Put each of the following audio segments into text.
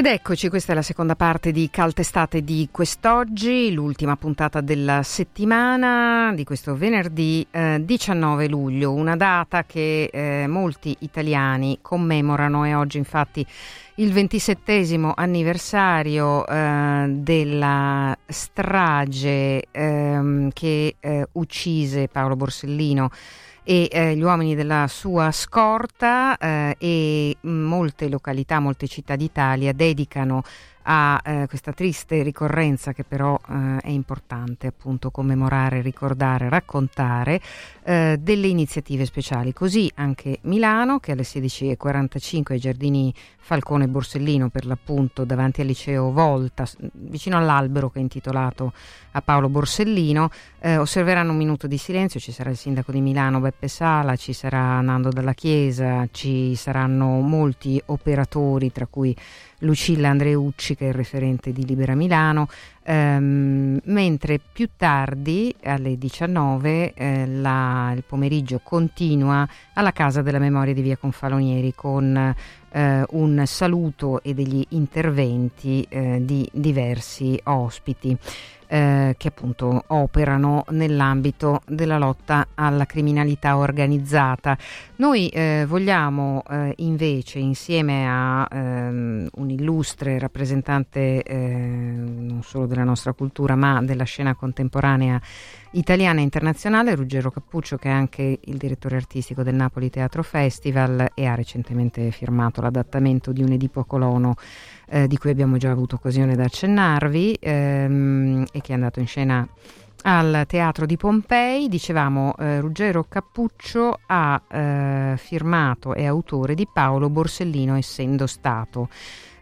Ed eccoci, questa è la seconda parte di Caltestate di quest'oggi, l'ultima puntata della settimana di questo venerdì eh, 19 luglio, una data che eh, molti italiani commemorano. E oggi infatti il ventisettesimo anniversario eh, della strage ehm, che eh, uccise Paolo Borsellino e eh, gli uomini della sua scorta eh, e molte località, molte città d'Italia dedicano a eh, questa triste ricorrenza che però eh, è importante appunto commemorare, ricordare, raccontare eh, delle iniziative speciali. Così anche Milano che alle 16.45 ai giardini Falcone Borsellino per l'appunto davanti al liceo Volta, vicino all'albero che è intitolato a Paolo Borsellino, eh, osserveranno un minuto di silenzio, ci sarà il sindaco di Milano Beppe Sala, ci sarà Nando dalla Chiesa, ci saranno molti operatori tra cui Lucilla Andreucci che è il referente di Libera Milano, ehm, mentre più tardi alle 19 eh, la, il pomeriggio continua alla Casa della Memoria di Via Confalonieri con eh, un saluto e degli interventi eh, di diversi ospiti eh, che appunto operano nell'ambito della lotta alla criminalità organizzata. Noi eh, vogliamo eh, invece insieme a ehm, un illustre rappresentante eh, non solo della nostra cultura ma della scena contemporanea italiana e internazionale, Ruggero Cappuccio che è anche il direttore artistico del Napoli Teatro Festival e ha recentemente firmato l'adattamento di un Edipo Colono eh, di cui abbiamo già avuto occasione di accennarvi ehm, e che è andato in scena al Teatro di Pompei. Dicevamo, eh, Ruggero Cappuccio ha eh, firmato, è autore di Paolo Borsellino essendo stato.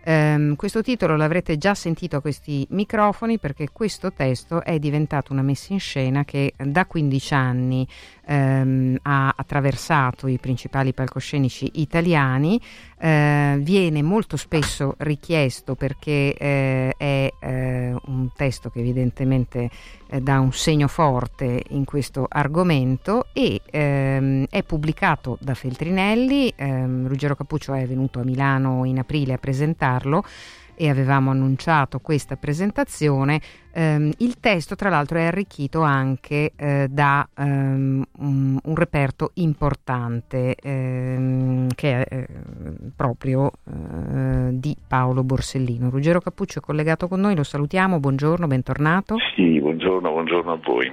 Um, questo titolo l'avrete già sentito a questi microfoni perché questo testo è diventato una messa in scena che da 15 anni um, ha attraversato i principali palcoscenici italiani, uh, viene molto spesso richiesto perché uh, è uh, un testo che evidentemente dà un segno forte in questo argomento e um, è pubblicato da Feltrinelli, Ruggero Cappuccio è venuto a Milano in aprile a presentarlo farlo e avevamo annunciato questa presentazione. Um, il testo, tra l'altro, è arricchito anche uh, da um, un, un, reperto importante um, che è uh, proprio uh, di Paolo Borsellino. Ruggero Cappuccio è collegato con noi, lo salutiamo, buongiorno, bentornato. Sì, buongiorno, buongiorno a voi.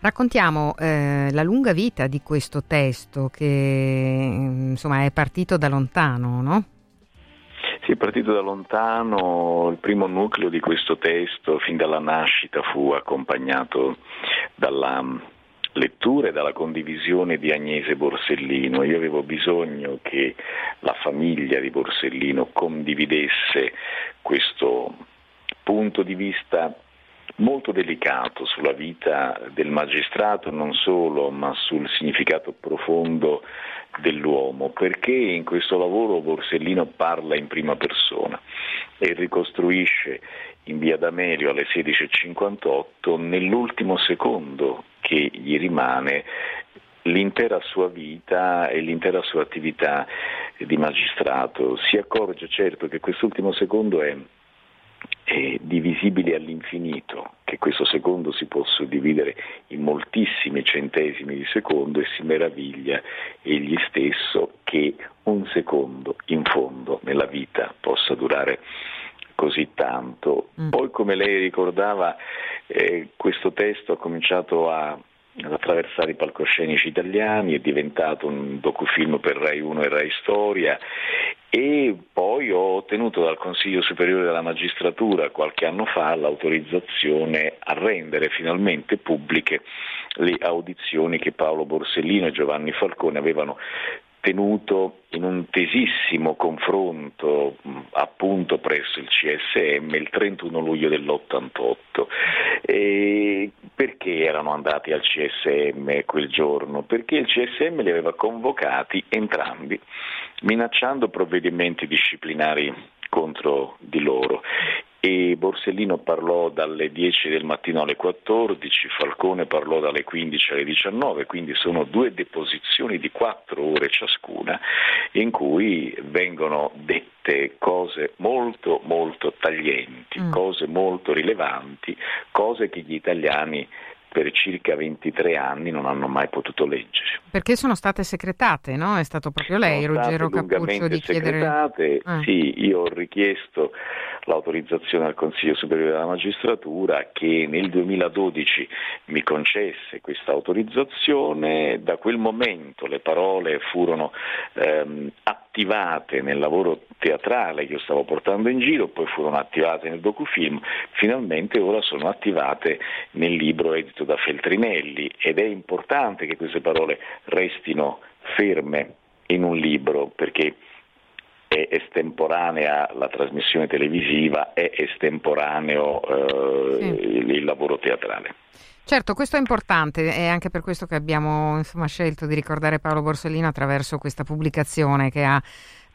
Raccontiamo la lunga vita di questo testo che insomma è partito da lontano, no? Sì, è partito da lontano, il primo nucleo di questo testo fin dalla nascita fu accompagnato dalla lettura e dalla condivisione di Agnese Borsellino. Io avevo bisogno che la famiglia di Borsellino condividesse questo punto di vista molto delicato sulla vita del magistrato non solo, ma sul significato profondo dell'uomo, perché in questo lavoro Borsellino parla in prima persona e ricostruisce in via D'Amelio alle 16.58 nell'ultimo secondo che gli rimane l'intera sua vita e l'intera sua attività di magistrato. Si accorge certo che quest'ultimo secondo è divisibile all'infinito, che questo secondo si può suddividere in moltissimi centesimi di secondo e si meraviglia egli stesso che un secondo in fondo nella vita possa durare così tanto. Mm. Poi come lei ricordava eh, questo testo ha cominciato a ad attraversare i palcoscenici italiani, è diventato un docufilm per Rai 1 e Rai Storia e poi ho ottenuto dal Consiglio Superiore della Magistratura qualche anno fa l'autorizzazione a rendere finalmente pubbliche le audizioni che Paolo Borsellino e Giovanni Falcone avevano tenuto in un tesissimo confronto appunto presso il CSM il 31 luglio dell'88. E perché erano andati al CSM quel giorno? Perché il CSM li aveva convocati entrambi minacciando provvedimenti disciplinari contro di loro e Borsellino parlò dalle 10 del mattino alle 14, Falcone parlò dalle 15 alle 19, quindi sono due deposizioni di quattro ore ciascuna in cui vengono dette cose molto molto taglienti, mm. cose molto rilevanti, cose che gli italiani per circa 23 anni non hanno mai potuto leggere. Perché sono state secretate, no? È stato proprio lei, sono Ruggero Cappuccio, di chiedere... Ah. Sì, io ho richiesto l'autorizzazione al Consiglio Superiore della Magistratura che nel 2012 mi concesse questa autorizzazione, da quel momento le parole furono ehm, attivate nel lavoro teatrale che io stavo portando in giro, poi furono attivate nel docufilm, finalmente ora sono attivate nel libro edito da Feltrinelli ed è importante che queste parole restino ferme in un libro perché è estemporanea la trasmissione televisiva, è estemporaneo eh, sì. il, lavoro teatrale. Certo, questo è importante, è anche per questo che abbiamo insomma, scelto di ricordare Paolo Borsellino attraverso questa pubblicazione che ha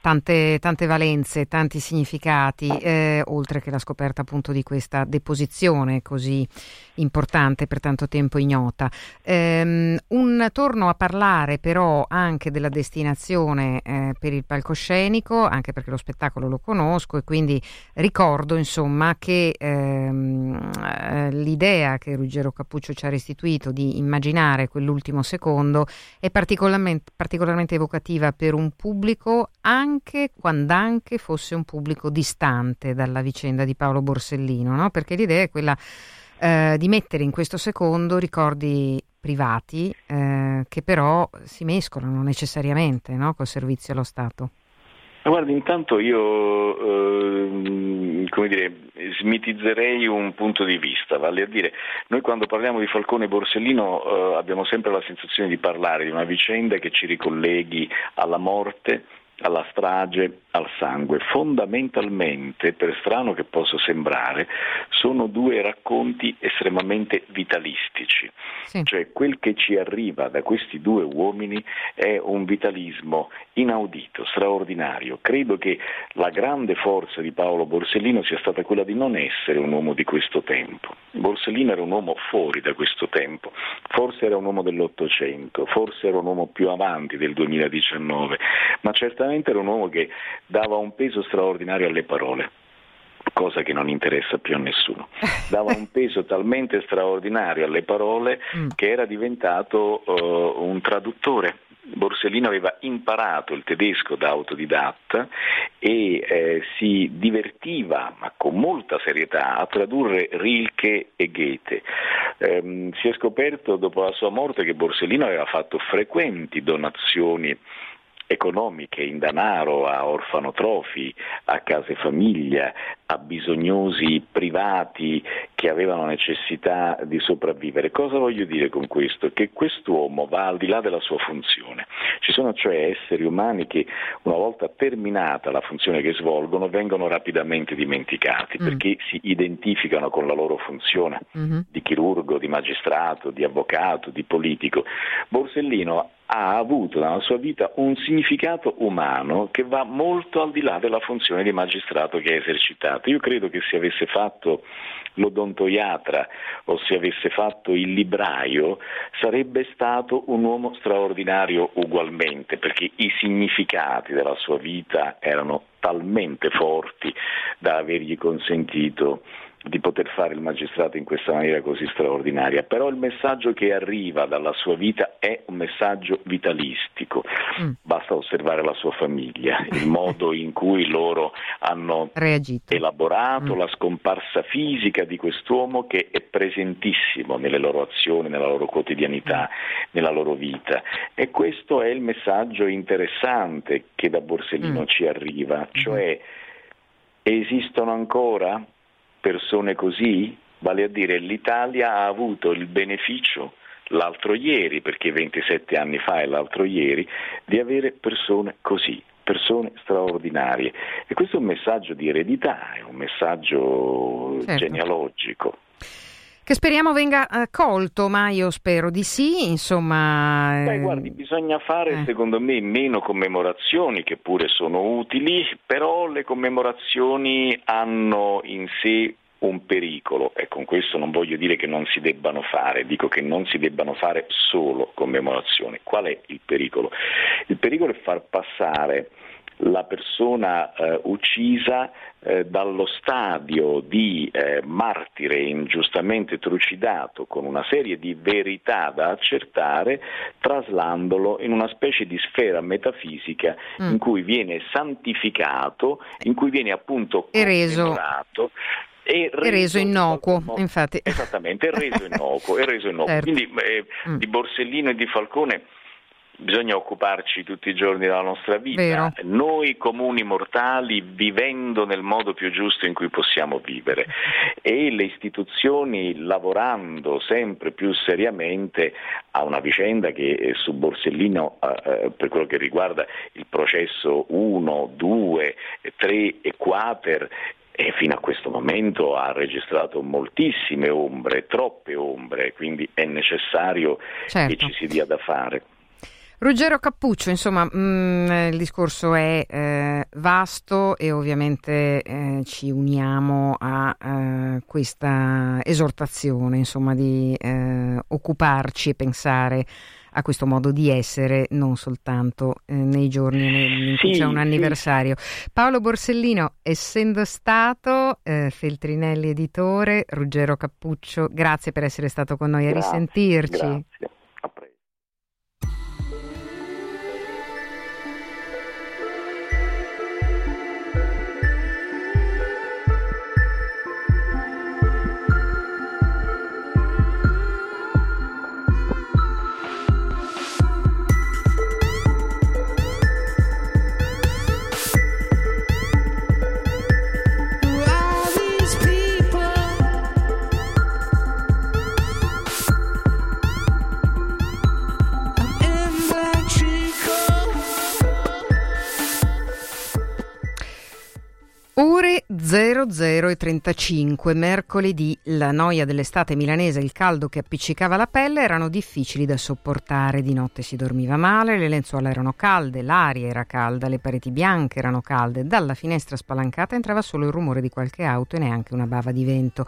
tante, tante valenze, tanti significati, eh, oltre che la scoperta appunto di questa deposizione così importante per tanto tempo ignota. Um, un torno a parlare però anche della destinazione eh, per il palcoscenico, anche perché lo spettacolo lo conosco e quindi ricordo insomma che ehm, eh, l'idea che Ruggero Cappuccio ci ha restituito di immaginare quell'ultimo secondo è particolarmente, particolarmente evocativa per un pubblico anche anche quando anche fosse un pubblico distante dalla vicenda di Paolo Borsellino, no? perché l'idea è quella eh, di mettere in questo secondo ricordi privati eh, che però si mescolano necessariamente no? col servizio allo Stato. Ma guardi, intanto io eh, come dire, smitizzerei un punto di vista, vale a dire, noi quando parliamo di Falcone e Borsellino eh, abbiamo sempre la sensazione di parlare di una vicenda che ci ricolleghi alla morte alla strage, al sangue. Fondamentalmente, per strano che possa sembrare, sono due racconti estremamente vitalistici. Sì. Cioè quel che ci arriva da questi due uomini è un vitalismo inaudito, straordinario. Credo che la grande forza di Paolo Borsellino sia stata quella di non essere un uomo di questo tempo. Borsellino era un uomo fuori da questo tempo, forse era un uomo dell'Ottocento, forse era un uomo più avanti del 2019, ma certamente era un uomo che dava un peso straordinario alle parole cosa che non interessa più a nessuno. Dava un peso talmente straordinario alle parole mm. che era diventato uh, un traduttore Borsellino aveva imparato il tedesco da autodidatta e eh, si divertiva, ma con molta serietà, a tradurre Rilke e Goethe. Eh, si è scoperto dopo la sua morte che Borsellino aveva fatto frequenti donazioni economiche in denaro a orfanotrofi, a case famiglia, a bisognosi privati che avevano necessità di sopravvivere. Cosa voglio dire con questo? Che quest'uomo va al di là della sua funzione. Ci sono cioè esseri umani che una volta terminata la funzione che svolgono vengono rapidamente dimenticati mm. perché si identificano con la loro funzione mm-hmm. di chirurgo, di magistrato, di avvocato, di politico. Borsellino ha avuto nella sua vita un significato umano che va molto al di là della funzione di magistrato che ha esercitato. Io credo che se avesse fatto l'odontoiatra o se avesse fatto il libraio sarebbe stato un uomo straordinario ugualmente perché i significati della sua vita erano talmente forti da avergli consentito di poter fare il magistrato in questa maniera così straordinaria, però il messaggio che arriva dalla sua vita è un messaggio vitalistico, mm. basta osservare la sua famiglia, il modo in cui loro hanno Reagito. elaborato mm. la scomparsa fisica di quest'uomo che è presentissimo nelle loro azioni, nella loro quotidianità, mm. nella loro vita e questo è il messaggio interessante che da Borsellino mm. ci arriva, cioè esistono ancora persone così? Vale a dire l'Italia ha avuto il beneficio l'altro ieri, perché 27 anni fa è l'altro ieri, di avere persone così, persone straordinarie. E questo è un messaggio di eredità, è un messaggio certo. genealogico. Che speriamo venga eh, colto, ma io spero di sì, insomma... Beh, guardi, bisogna fare eh. secondo me meno commemorazioni che pure sono utili, però le commemorazioni hanno in sé un pericolo e con questo non voglio dire che non si debbano fare, dico che non si debbano fare solo commemorazioni. Qual è il pericolo? Il pericolo è far passare la persona eh, uccisa eh, dallo stadio di eh, martire ingiustamente trucidato con una serie di verità da accertare, traslandolo in una specie di sfera metafisica mm. in cui viene santificato, in cui viene appunto commemorato e reso, reso innocuo, modo, infatti. Esattamente, è reso innocuo. È reso innocuo. Certo. Quindi eh, mm. di Borsellino e di Falcone bisogna occuparci tutti i giorni della nostra vita. Vero. Noi comuni mortali vivendo nel modo più giusto in cui possiamo vivere e le istituzioni lavorando sempre più seriamente a una vicenda che eh, su Borsellino eh, eh per quello che riguarda il processo 1, 2, 3 e 4 e fino a questo momento ha registrato moltissime ombre, troppe ombre, quindi è necessario certo. che ci si dia da fare. Ruggero Cappuccio, insomma, mh, mm, il discorso è eh, vasto e ovviamente eh, ci uniamo a eh, questa esortazione, insomma, di eh, occuparci e pensare a questo modo di essere non soltanto eh, nei giorni in cui sì, c'è un anniversario. Sì. Paolo Borsellino, essendo stato eh, Feltrinelli editore, Ruggero Cappuccio, grazie per essere stato con noi grazie, a risentirci. Grazie. Ore 00 e 35, mercoledì, la noia dell'estate milanese e il caldo che appiccicava la pelle erano difficili da sopportare. Di notte si dormiva male, le lenzuola erano calde, l'aria era calda, le pareti bianche erano calde. Dalla finestra spalancata entrava solo il rumore di qualche auto e neanche una bava di vento.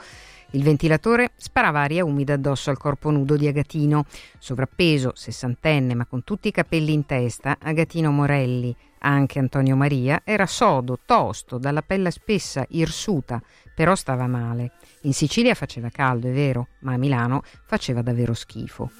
Il ventilatore sparava aria umida addosso al corpo nudo di Agatino. Sovrappeso, sessantenne, ma con tutti i capelli in testa, Agatino Morelli, anche Antonio Maria, era sodo, tosto, dalla pelle spessa, irsuta, però stava male. In Sicilia faceva caldo, è vero, ma a Milano faceva davvero schifo.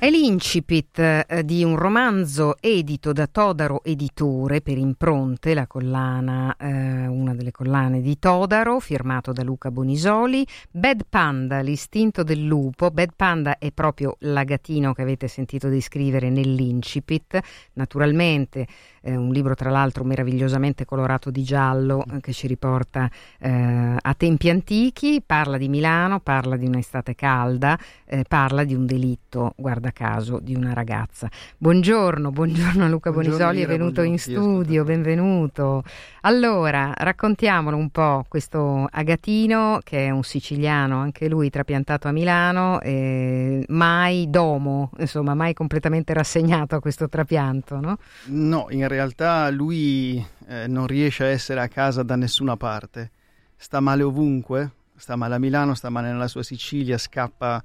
È l'incipit eh, di un romanzo edito da Todaro Editore per impronte, la collana, eh, una delle collane di Todaro, firmato da Luca Bonisoli. Bad Panda, l'istinto del lupo. Bad Panda è proprio l'agatino che avete sentito descrivere nell'incipit. Naturalmente eh, un libro tra l'altro meravigliosamente colorato di giallo eh, che ci riporta eh, a tempi antichi, parla di Milano, parla di un'estate calda, eh, parla di un delitto, guarda caso, di una ragazza. Buongiorno, buongiorno Luca buongiorno, Bonisoli, è venuto in studio, benvenuto. Allora, raccontiamolo un po' questo Agatino che è un siciliano, anche lui trapiantato a Milano, eh, mai domo, insomma, mai completamente rassegnato a questo trapianto, no? No, in realtà realtà lui eh, non riesce a essere a casa da nessuna parte, sta male ovunque, sta male a Milano, sta male nella sua Sicilia, scappa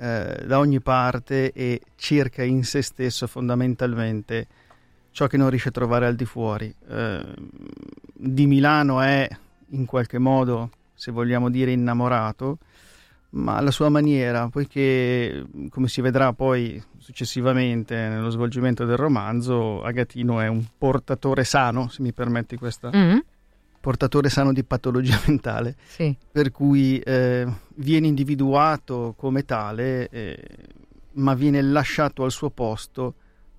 eh, da ogni parte e cerca in se stesso fondamentalmente ciò che non riesce a trovare al di fuori. Eh, di Milano è in qualche modo, se vogliamo dire, innamorato, ma alla sua maniera, poiché come si vedrà poi successivamente nello svolgimento del romanzo, Agatino è un portatore sano, se mi permetti questa, mm-hmm. Portatore sano di patologia mentale, sì. per cui eh, viene individuato come tale, eh, ma viene lasciato al suo posto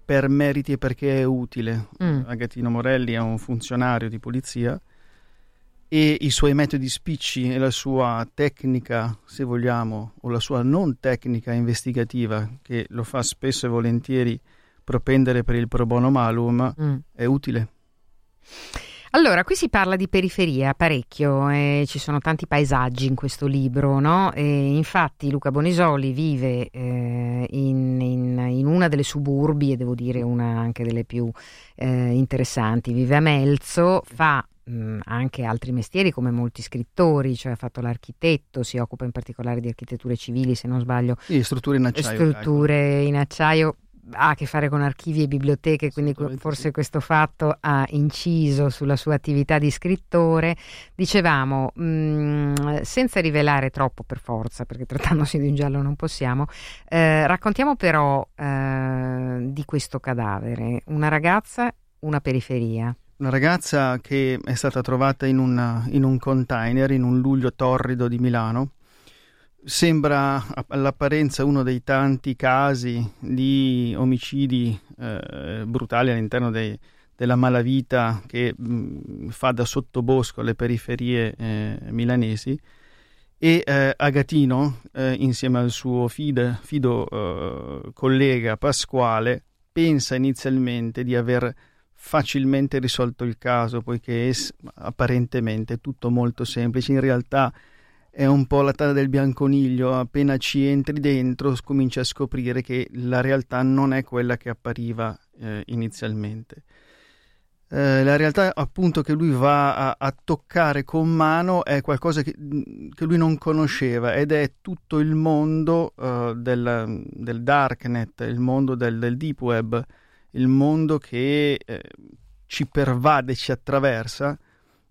per meriti e perché è utile. Mm. Agatino Morelli è un funzionario di polizia e i suoi metodi spicci e la sua tecnica, se vogliamo, o la sua non tecnica investigativa, che lo fa spesso e volentieri propendere per il pro bono malum, mm. è utile. Allora, qui si parla di periferia parecchio, eh, ci sono tanti paesaggi in questo libro, no? E infatti Luca Bonisoli vive eh, in, in, in, una delle suburbi, e devo dire una anche delle più eh, interessanti, vive a Melzo, fa mh, anche altri mestieri come molti scrittori, cioè ha fatto l'architetto, si occupa in particolare di architetture civili, se non sbaglio. Sì, strutture in acciaio. Strutture ecco. in acciaio ha a che fare con archivi e biblioteche, quindi forse questo fatto ha inciso sulla sua attività di scrittore. Dicevamo, mh, mm, senza rivelare troppo per forza, perché trattandosi di un giallo non possiamo, eh, raccontiamo però eh, di questo cadavere. Una ragazza, una periferia. Una ragazza che è stata trovata in, una, in un container in un luglio torrido di Milano Sembra all'apparenza uno dei tanti casi di omicidi eh, brutali all'interno dei, della malavita che mh, mm, fa da sottobosco alle periferie eh, milanesi e eh, Agatino, eh, insieme al suo fide, fido eh, collega Pasquale, pensa inizialmente di aver facilmente risolto il caso, poiché è apparentemente tutto molto semplice. In realtà è un po' la tana del bianconiglio, appena ci entri dentro cominci a scoprire che la realtà non è quella che appariva eh, inizialmente. Eh, la realtà appunto che lui va a, a, toccare con mano è qualcosa che, che, lui non conosceva ed è tutto il mondo uh, del, del, darknet, il mondo del, del, deep web, il mondo che eh, ci pervade, ci attraversa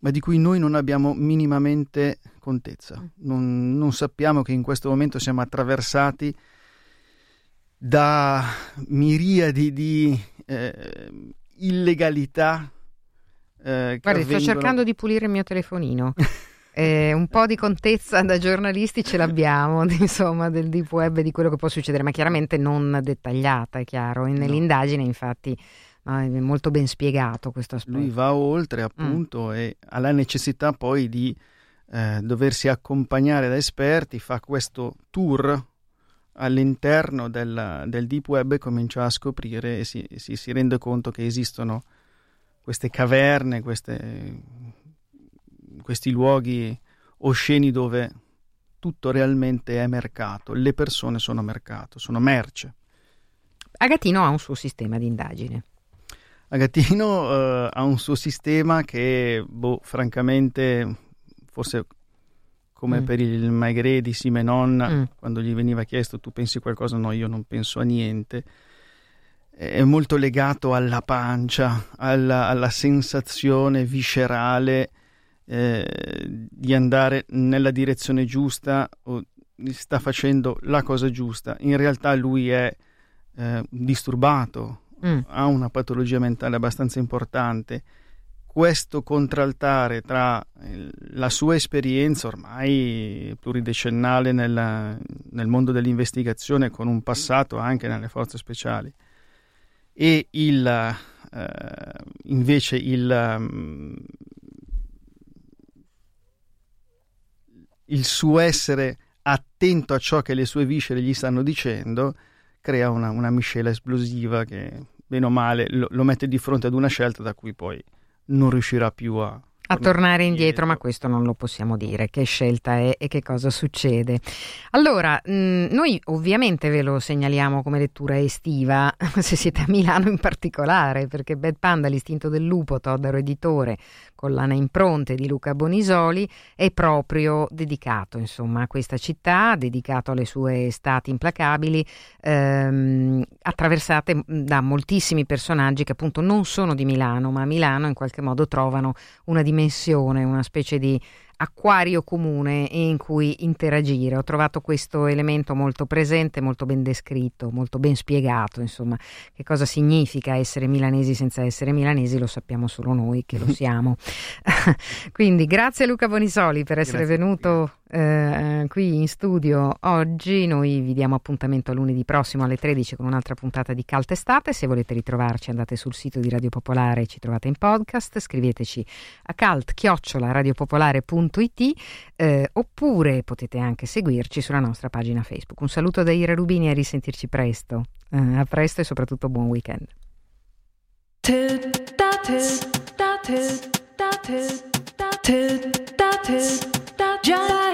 ma di cui noi non abbiamo minimamente contezza. Mm. Non, non sappiamo che in questo momento siamo attraversati da miriadi di eh, illegalità. Eh, Guardi, avvengono... sto cercando di pulire il mio telefonino. Eh, un po' di contezza da giornalisti ce l'abbiamo, insomma, del deep web e di quello che può succedere, ma chiaramente non dettagliata, è chiaro. Nell'indagine, infatti, Ah, è molto ben spiegato questo aspetto. Lui va oltre appunto mm. e ha la necessità poi di eh, doversi accompagnare da esperti, fa questo tour all'interno del, del deep web e comincia a scoprire e si, si, si, rende conto che esistono queste caverne, queste, questi luoghi osceni dove tutto realmente è mercato, le persone sono mercato, sono merce. Agatino ha un suo sistema di indagine. Agatino uh, ha un suo sistema che, boh, francamente, forse come mm. per il Maigret di Simenon, mm. quando gli veniva chiesto tu pensi qualcosa, no, io non penso a niente, è molto legato alla pancia, alla, alla sensazione viscerale eh, di andare nella direzione giusta o sta facendo la cosa giusta. In realtà lui è eh, disturbato, mm. ha una patologia mentale abbastanza importante, questo contraltare tra la sua esperienza ormai pluridecennale nella, nel mondo dell'investigazione con un passato anche nelle forze speciali e il, eh, invece il, um, il suo essere attento a ciò che le sue viscere gli stanno dicendo crea una, una miscela esplosiva che, bene o male, lo, lo, mette di fronte ad una scelta da cui poi non riuscirà più a... A tornare indietro, ma questo non lo possiamo dire, che scelta è e che cosa succede. Allora, mh, noi ovviamente ve lo segnaliamo come lettura estiva, se siete a Milano in particolare, perché Bad Panda, l'istinto del lupo, Toddaro editore, collana impronte di Luca Bonisoli, è proprio dedicato insomma, a questa città, dedicato alle sue estati implacabili, ehm, attraversate da moltissimi personaggi che appunto non sono di Milano, ma a Milano in qualche modo trovano una dimensione, una specie di acquario comune in cui interagire. Ho trovato questo elemento molto presente, molto ben descritto, molto ben spiegato, insomma, che cosa significa essere milanesi senza essere milanesi lo sappiamo solo noi che lo siamo. Quindi grazie Luca Bonisoli per essere grazie venuto eh, qui in studio oggi. Noi vi diamo appuntamento a lunedì prossimo alle 13 con un'altra puntata di Calta Estate. Se volete ritrovarci andate sul sito di Radio Popolare, ci trovate in podcast, scriveteci a calt-radiopopolare.it eh, oppure potete anche seguirci sulla nostra pagina Facebook. Un saluto da Ira Rubini e a risentirci presto. Eh, a presto e soprattutto buon weekend. tilt, that, tilt, giant.